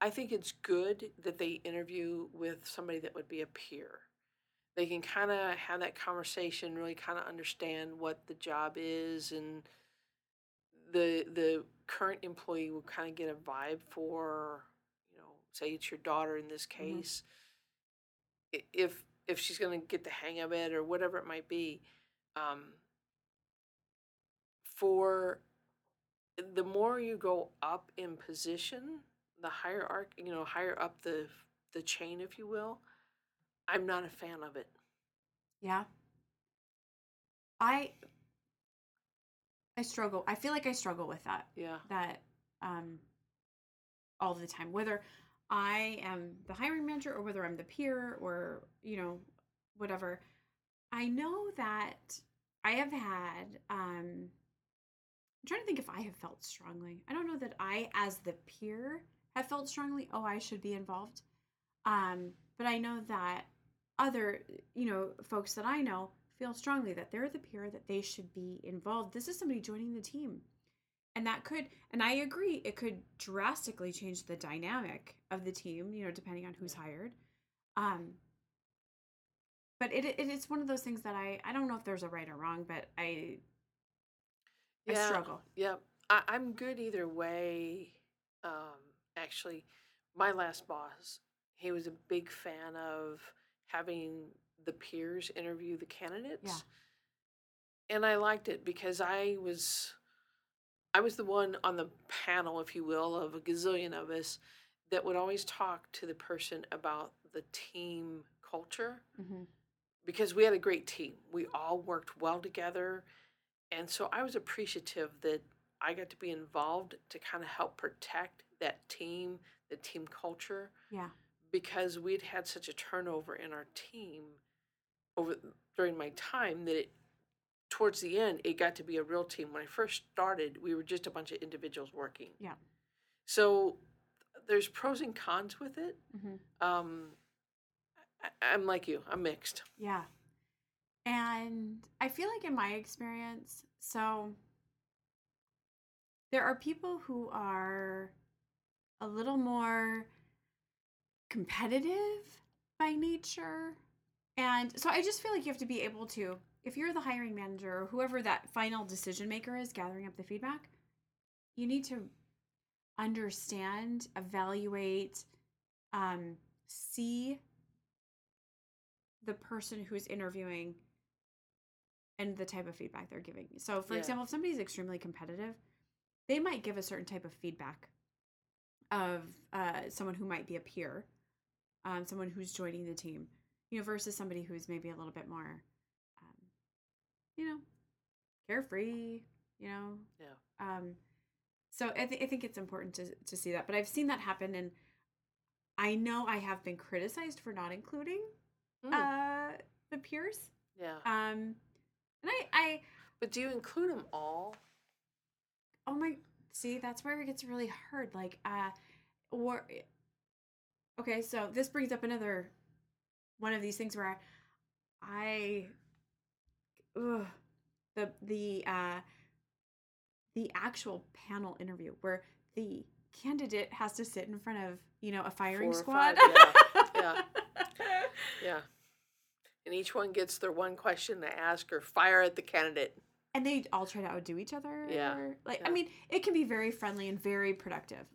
i think it's good that they interview with somebody that would be a peer they can kind of have that conversation really kind of understand what the job is and the the current employee will kind of get a vibe for you know say it's your daughter in this Mhm. case i- if if she's going to get the hang of it or whatever it might be um, for the more you go up in position the higher arc you know higher up the the chain if you will i'm not a fan of it Yeah. I I struggle. I feel like I struggle with that. yeah That um all the time. Whether I am the hiring manager or whether I'm the peer or, you know, whatever. I know that I have had um I'm trying to think if I have felt strongly. I don't know that I as the peer have felt strongly, oh, I should be involved. Um but I know that other you know folks that i know feel strongly that they're the peer that they should be involved this is somebody joining the team and that could and i agree it could drastically change the dynamic of the team you know depending on who's hired um but it, it it's one of those things that i i don't know if there's a right or wrong but i i Yeah. struggle Yep. I, I'm good either way. Um, actually, my last boss, he was a big fan of having the peers interview the candidates. And I liked it because I was I was the one on the panel, if you will, of a gazillion of us that would always talk to the person about the team culture mm-hmm. because we had a great team. We all worked well together. And so I was appreciative that I got to be involved to kind of help protect that team, the team culture, Yeah. because we'd had such a turnover in our team over during my time that it towards the end it got to be a real team. When I first started, we were just a bunch of individuals working. Yeah. So there's pros and cons with it. hmm Um, I, I'm like you. I'm mixed. Yeah. And I feel like in my experience, so there are people who are a little more competitive by nature. And so I just feel like you have to be able to, if you're the hiring manager or whoever that final decision maker is gathering up the feedback, you need to understand, evaluate, um, see the person who's interviewing and the type of feedback they're giving. So, for Yeah. example, if somebody's extremely competitive, they might give a certain type of feedback of uh, someone who might be a peer, um, someone who's joining the team, you know, versus somebody who's maybe a little bit more, um, you know, carefree, you know. Yeah. Um, so I, th- I think it's important to to see that, but I've seen that happen, and I know I have been criticized for not including Mm, uh the peers yeah. um and i i But do you include them all? oh my see that's where it gets really hard like uh or okay so this brings up another one of these things where i i ugh, the the uh the actual panel interview where the candidate has to sit in front of you know a firing squad five, yeah, yeah. *laughs* Yeah. And each one gets their one question to ask or fire at the candidate. and they all try to outdo each other. Yeah, or- like yeah. I mean, it can be very friendly and very productive.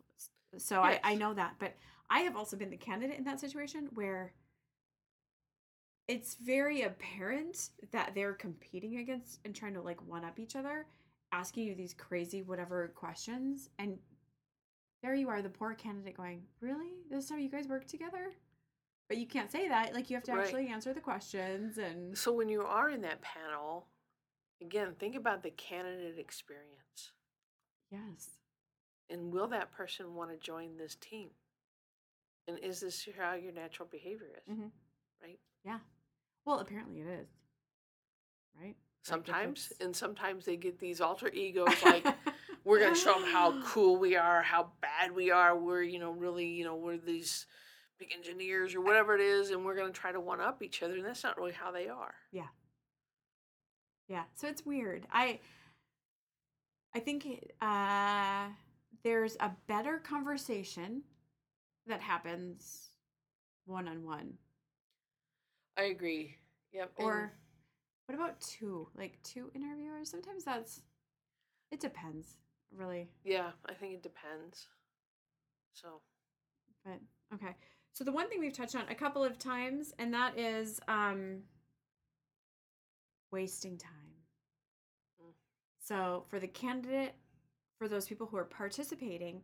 So I, I know that, but I have also been the candidate in that situation where it's very apparent that they're competing against and trying to like one up each other, asking you these crazy whatever questions, and there you are, the poor candidate going, "Really? This is how you guys work together?" But you can't say that. Like you have to Right. actually answer the questions and So when you are in that panel, again, think about the candidate experience. yes, And will that person want to join this team? And is this how your natural behavior is? Mhm. Right? yeah. Well, apparently it is, right? Sometimes, it's- and sometimes they get these alter *laughs* egos like, we're going to show them how *laughs* cool we are, how bad we are. We're, you know, really, you know, we're these big engineers or whatever it is, and we're going to try to one up each other. And that's not really how they are. Yeah. Yeah, so it's weird. I I think uh there's a better conversation that happens one on one. I agree. Yep. and- Or what about two? Like two interviewers? Sometimes that's it depends, really. yeah, I think it depends. So, But okay. So the one thing we've touched on a couple of times and that is um wasting time. Mm. So for the candidate, for those people who are participating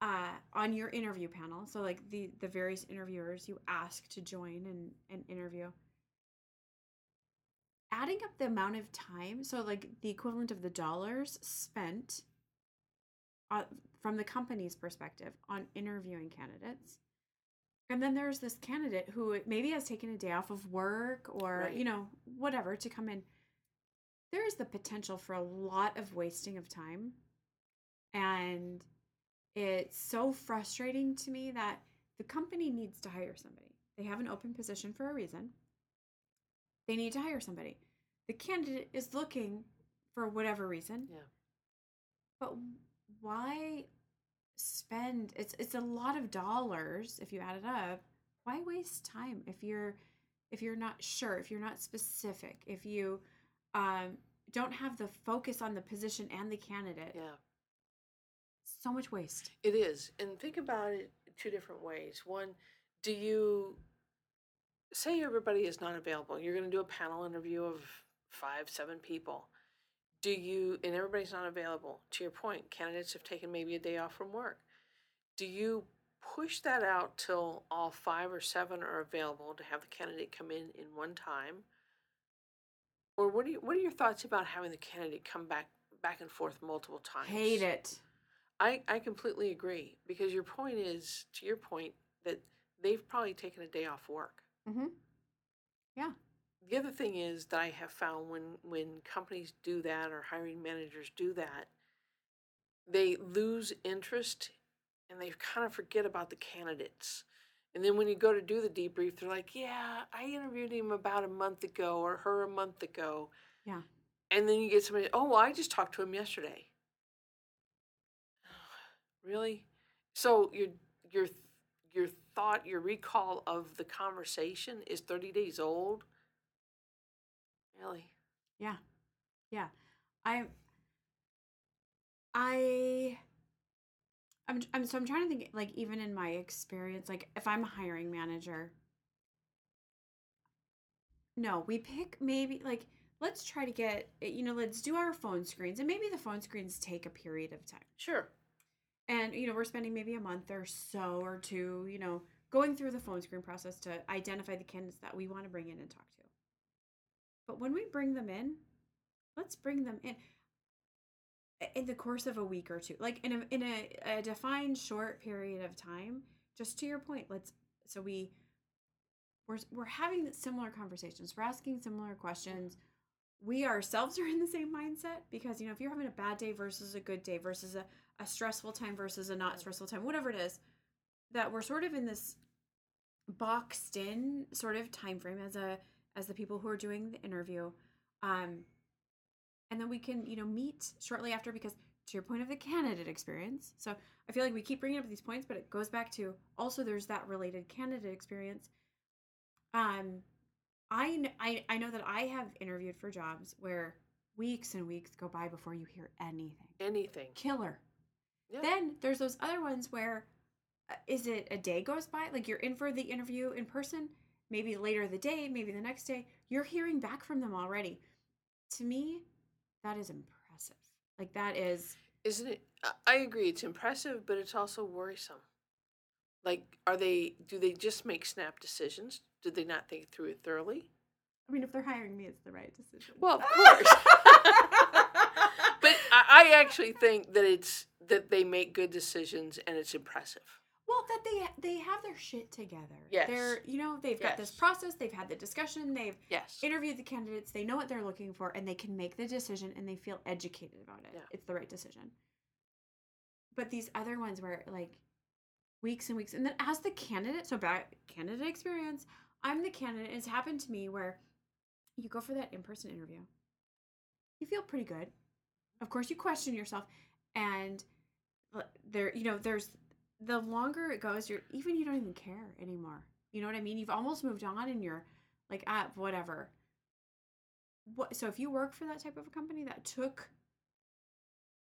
uh, on your interview panel, so like the the various interviewers you ask to join and, and interview, adding up the amount of time, so like the equivalent of the dollars spent uh, from the company's perspective on interviewing candidates. And then there's this candidate who maybe has taken a day off of work or, Right. you know, whatever to come in. There is the potential for a lot of wasting of time. And it's so frustrating to me that the company needs to hire somebody. They have an open position for a reason. They need to hire somebody. The candidate is looking for whatever reason. yeah. But why spend it's it's a lot of dollars if you add it up. Why waste time if you're if you're not sure, if you're not specific, if you um don't have the focus on the position and the candidate. Yeah. So much waste. It is. And think about it two different ways. One, do you say everybody is not available? You're going to do a panel interview of five, seven people. Do you, and everybody's not available, to your point, candidates have taken maybe a day off from work. Do you push that out till all five or seven are available to have the candidate come in in one time? Or what are, you, what are your thoughts about having the candidate come back back and forth multiple times. Hate it. I, I completely agree because your point is, to your point, that they've probably taken a day off work. Mm-hmm. Yeah. The other thing is that I have found when, when companies do that or hiring managers do that, they lose interest and they kind of forget about the candidates. And then when you go to do the debrief, they're like, yeah, I interviewed him about a month ago or her a month ago. Yeah. And then you get somebody, oh, well, I just talked to him yesterday. Really? So your your your thought, your recall of the conversation is 30 days old? Really? Yeah. Yeah. I I I'm I'm so I'm trying to think like even in my experience like if I'm a hiring manager no, we pick maybe like let's try to get eh, you know let's do our phone screens and maybe the phone screens take a period of time. Sure. And you know, we're spending maybe a month or so or two, you know, going through the phone screen process to identify the candidates that we want to bring in and talk to. But when we bring them in, let's bring them in in the course of a week or two like in a in a, a defined short period of time just to your point let's so we we're, we're having similar conversations we're asking similar questions we ourselves *laughs* are in the same mindset because you know if you're having a bad day versus a good day versus a, a stressful time versus a not stressful time whatever it is that we're sort of in this boxed in sort of time frame as a as the people who are doing the interview um and then we can you know meet shortly after because to your point of the candidate experience so i feel like we keep bringing up these points but it goes back to also there's that related candidate experience. Um i i, I know that i have interviewed for jobs where weeks and weeks go by before you hear anything. Anything. killer Yeah. then there's those other ones where uh, is it a day goes by like you're in for the interview in person maybe later the day maybe the next day you're hearing back from them already to me that is impressive like that is Isn't it? I- I agree. It's impressive, but it's also worrisome. Like, are they? Do they just make snap decisions? Do they not think through it thoroughly? i mean if they're hiring me it's the right decision Well, of course. *laughs* I, I actually think that it's that they make good decisions and it's impressive. well that they they have their shit together Yes. they're you know they've got this process they've had the discussion they've Yes. interviewed the candidates they know what they're looking for and they can make the decision and they feel educated about it Yeah. it's the right decision but these other ones where like weeks and weeks and then as the candidate so back candidate experience i'm the candidate and it's happened to me where you go for that in-person interview you feel pretty good of course you question yourself and there you know there's the longer it goes you're even you don't even care anymore. You know what i mean? You've almost moved on and you're like ah whatever. What so if you work for that type of a company that took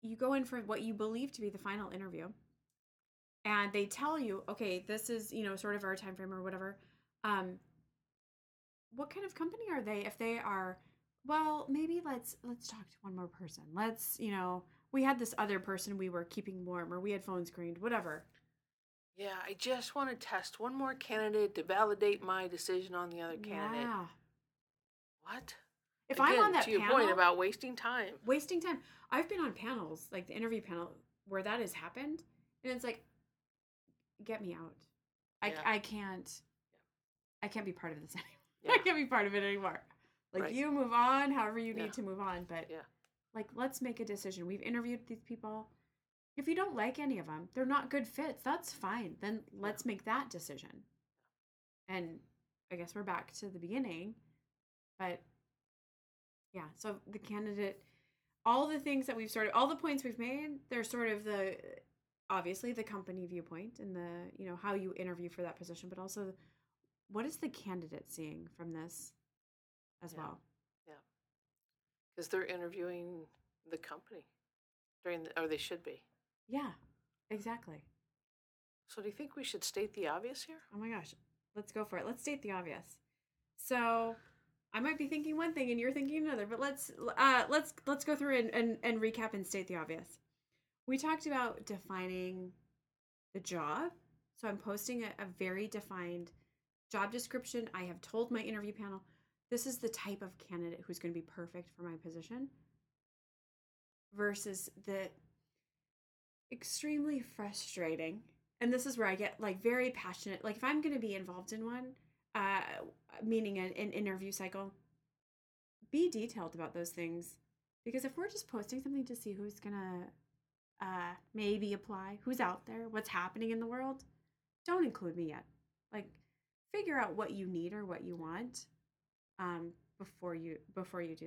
you go in for what you believe to be the final interview and they tell you okay this is you know sort of our time frame or whatever um what kind of company are they if they are well maybe let's let's talk to one more person let's you know we had this other person we were keeping warm or we had phone screened whatever Yeah, I just want to test one more candidate to validate my decision on the other candidate. yeah What? if i'm on that to your panel point about wasting time. wasting time. I've been on panels, like the interview panel, where that has happened, and it's like, get me out. I, Yeah. I can't. I can't be part of this *laughs* anymore. Yeah. I can't be part of it anymore. Like Right. you move on, however you need Yeah. to move on, but Yeah. like let's make a decision. We've interviewed these people. If you don't like any of them, they're not good fits. That's fine. Then let's make that decision. And I guess we're back to the beginning, but yeah. So the candidate, all the things that we've sort of, all the points we've made, they're sort of the obviously the company viewpoint and the you know how you interview for that position, but also what is the candidate seeing from this as well. Yeah. well. Because they're interviewing the company during the, or they should be. Yeah, exactly. So do you think we should state the obvious here? Oh my gosh, let's go for it. Let's state the obvious. So, I might be thinking one thing and you're thinking another, but let's uh let's let's go through and and, and recap and state the obvious. We talked about defining the job. So I'm posting a, a very defined job description. I have told my interview panel this is the type of candidate who's going to be perfect for my position. versus the extremely frustrating and this is where i get like very passionate like if i'm going to be involved in one uh meaning an, an interview cycle be detailed about those things because if we're just posting something to see who's going to uh maybe apply who's out there what's happening in the world don't include me yet like figure out what you need or what you want um before you before you do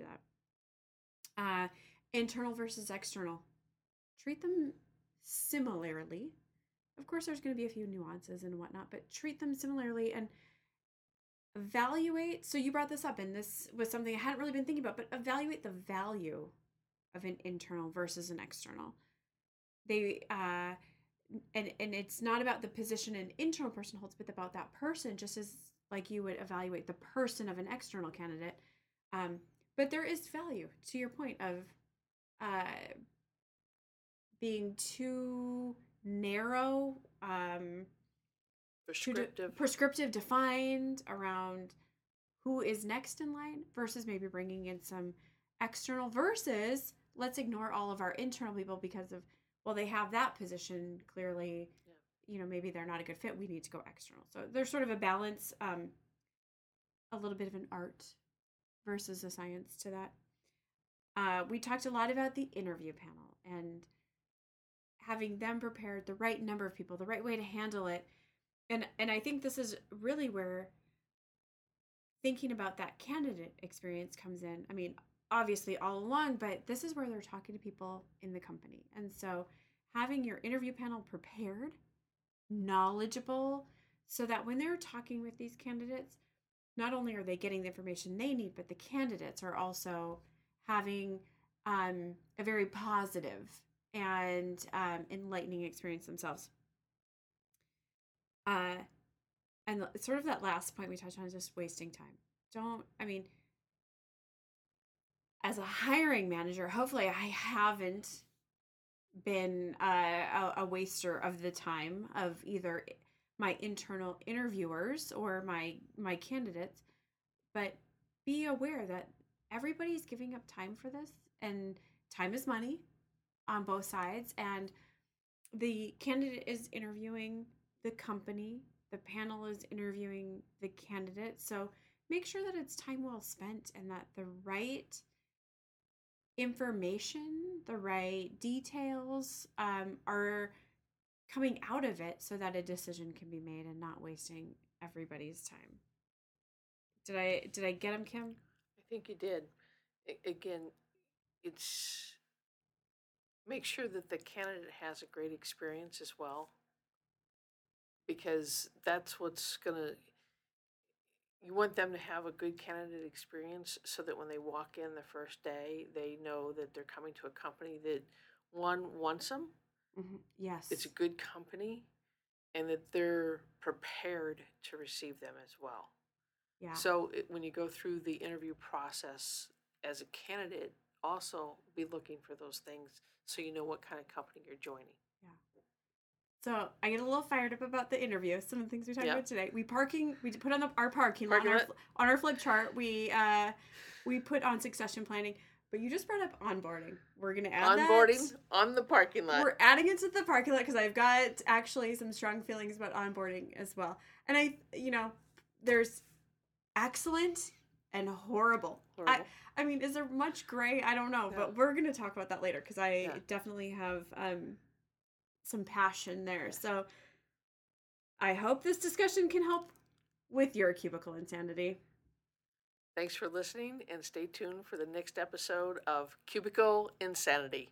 that. Uh internal versus external. Treat them similarly. Of course there's going to be a few nuances and whatnot but treat them similarly and evaluate so you brought this up and this was something i hadn't really been thinking about but evaluate the value of an internal versus an external. They uh and and it's not about the position an internal person holds but about that person just as like you would evaluate the person of an external candidate um but there is value to your point of uh being too narrow um too de- Prescriptive. prescriptive defined around who is next in line versus maybe bringing in some external versus let's ignore all of our internal people because of well they have that position clearly. You know maybe they're not a good fit we need to go external. So there's sort of a balance um a little bit of an art versus a science to that. Uh we talked a lot about the interview panel and having them prepared the right number of people the right way to handle it. And and i think this is really where thinking about that candidate experience comes in. I mean obviously all along but this is where they're talking to people in the company. And so having your interview panel prepared knowledgeable so that when they're talking with these candidates not only are they getting the information they need but the candidates are also having um, a very positive and um, enlightening experience themselves uh, and sort of that last point we touched on is just wasting time. Don't, I mean, as a hiring manager, hopefully I haven't been a, a waster of the time of either my internal interviewers or my my candidates, but be aware that everybody's giving up time for this, and time is money on both sides, and the candidate is interviewing the company the panel is interviewing the candidate. So make sure that it's time well spent and that the right information the right details um, are coming out of it so that a decision can be made and not wasting everybody's time did i did i get him kim I think you did. A- again, it's make sure that the candidate has a great experience as well. Because that's what's gonna, you want them to have a good candidate experience so that when they walk in the first day, they know that they're coming to a company that, one, wants them, yes it's a good company, and that they're prepared to receive them as well. yeah So it, when you go through the interview process as a candidate, also be looking for those things so you know what kind of company you're joining. So I get a little fired up about the interview. Some of the things we talked Yeah. about today. We parking. We put on the our parking lot on our, on our flip chart. We uh we put on succession planning. But you just brought up onboarding. We're gonna add Onboarding that. on the parking lot. We're adding it to the parking lot because I've got actually some strong feelings about onboarding as well. And I, you know, there's excellent and horrible. Horrible. I mean, is there much gray? I don't know, No. but we're gonna talk about that later because I Yeah. definitely have um, some passion there. So I hope this discussion can help with your cubicle insanity. Thanks for listening and stay tuned for the next episode of Cubicle Insanity.